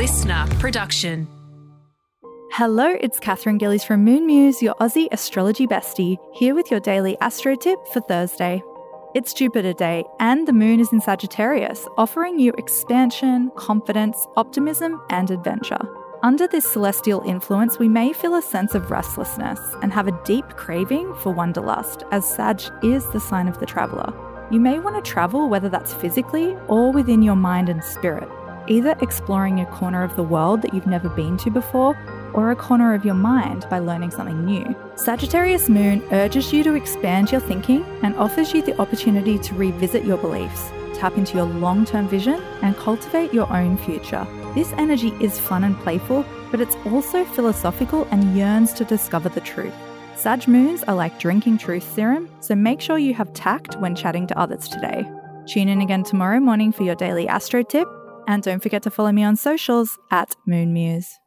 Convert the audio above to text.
LiSTNR production. Hello, it's Katherine Gillies from Moon Muse, your Aussie astrology bestie, here with your daily astro tip for Thursday. It's Jupiter Day, and the moon is in Sagittarius, offering you expansion, confidence, optimism, and adventure. Under this celestial influence, we may feel a sense of restlessness and have a deep craving for wanderlust, as Sag is the sign of the traveller. You may want to travel, whether that's physically or within your mind and spirit, either exploring a corner of the world that you've never been to before or a corner of your mind by learning something new. Sagittarius Moon urges you to expand your thinking and offers you the opportunity to revisit your beliefs, tap into your long term vision, and cultivate your own future. This energy is fun and playful, but it's also philosophical and yearns to discover the truth. Sag moons are like drinking truth serum, so make sure you have tact when chatting to others today. Tune in again tomorrow morning for your daily astro tip, and don't forget to follow me on socials at Moon Muse.